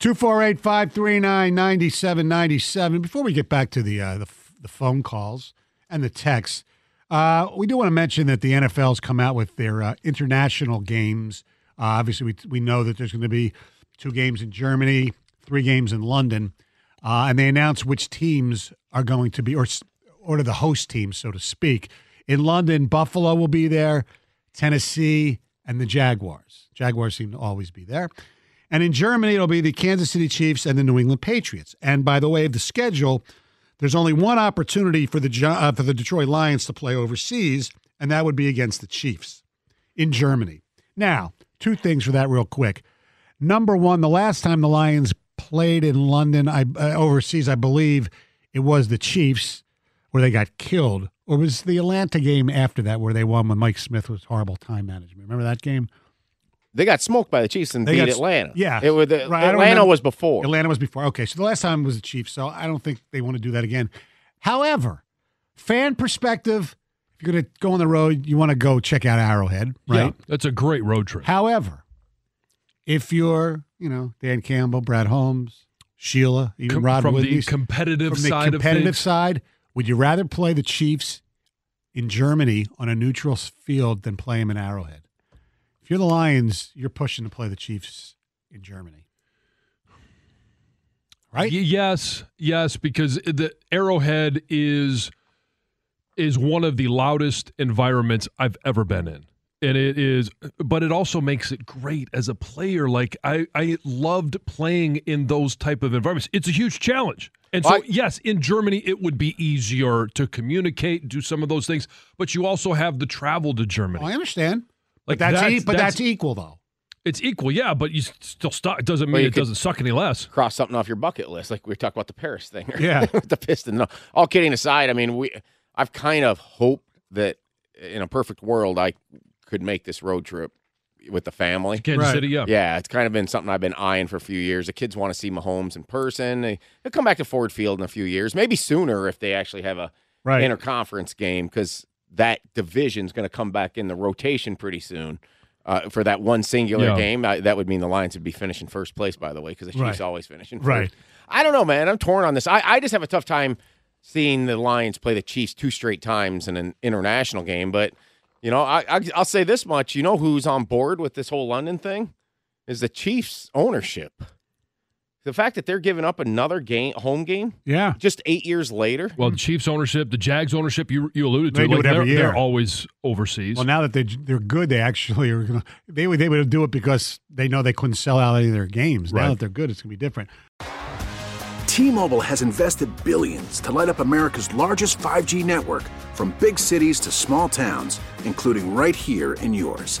248 539 9797. Before we get back to the, uh, the, the phone calls and the texts, uh, we do want to mention that the NFL's come out with their uh, international games. Uh, obviously, we, we know that there's going to be two games in Germany, three games in London, uh, and they announce which teams are going to be, or, or the host teams, so to speak. In London, Buffalo will be there, Tennessee, and the Jaguars. Jaguars seem to always be there. And in Germany, it'll be the Kansas City Chiefs and the New England Patriots. And by the way of the schedule, there's only one opportunity for the uh, for the Detroit Lions to play overseas, and that would be against the Chiefs in Germany. Now, two things for that real quick. Number one, the last time the Lions played in London, I uh, overseas, I believe it was the Chiefs where they got killed, or was the Atlanta game after that where they won when Mike Smith was horrible time management? Remember that game? They got smoked by the Chiefs and They beat got- Atlanta. yeah. it was the, Right, Atlanta was before. Atlanta was before. Okay, so the last time was the Chiefs, so I don't think they want to do that again. However, fan perspective, if you're going to go on the road, you want to go check out Arrowhead, right? Yeah, that's a great road trip. However, if you're, you know, Dan Campbell, Brad Holmes, Sheila, even Com- Rod from the competitive from the side of competitive things. side, would you rather play the Chiefs in Germany on a neutral field than play them in Arrowhead? If you're the Lions, you're pushing to play the Chiefs in Germany. Right? Yes, yes, because the Arrowhead is is one of the loudest environments I've ever been in. And it is but it also makes it great as a player. Like I, I loved playing in those type of environments. It's a huge challenge. And so I- yes, in Germany it would be easier to communicate, do some of those things, but you also have the travel to Germany. Oh, I understand. Like but that's, that's- e- but that's- that's equal though. It's equal, yeah, but you still stop. It doesn't mean Well, it doesn't suck any less. Cross something off your bucket list, like we talked about the Paris thing. Yeah. with the Piston. No, all kidding aside, I mean, we. I've kind of hoped that in a perfect world, I could make this road trip with the family. Kansas Right. City, yeah. Yeah, it's kind of been something I've been eyeing for a few years. The kids want to see Mahomes in person. They, will come back to Ford Field in a few years, maybe sooner if they actually have a Right. interconference game because that division's going to come back in the rotation pretty soon. Uh, for that one singular Yeah. game, I, that would mean the Lions would be finishing first place, by the way, because the Chiefs Right. always finish in first. Right. I don't know, man. I'm torn on this. I, I just have a tough time seeing the Lions play the Chiefs two straight times in an international game. But you know, I, I I'll say this much: you know, who's on board with this whole London thing is the Chiefs ownership. The fact that they're giving up another game, home game, Yeah. just eight years later. Well, the Chiefs ownership, the Jags ownership, you you alluded to, They do like it every they're, year. they're always overseas. Well, now that they they're good, they actually are gonna they would they would do it because they know they couldn't sell out any of their games. Now that they're good, it's gonna be different. T-Mobile has invested billions to light up America's largest 5G network from big cities to small towns, including right here in yours.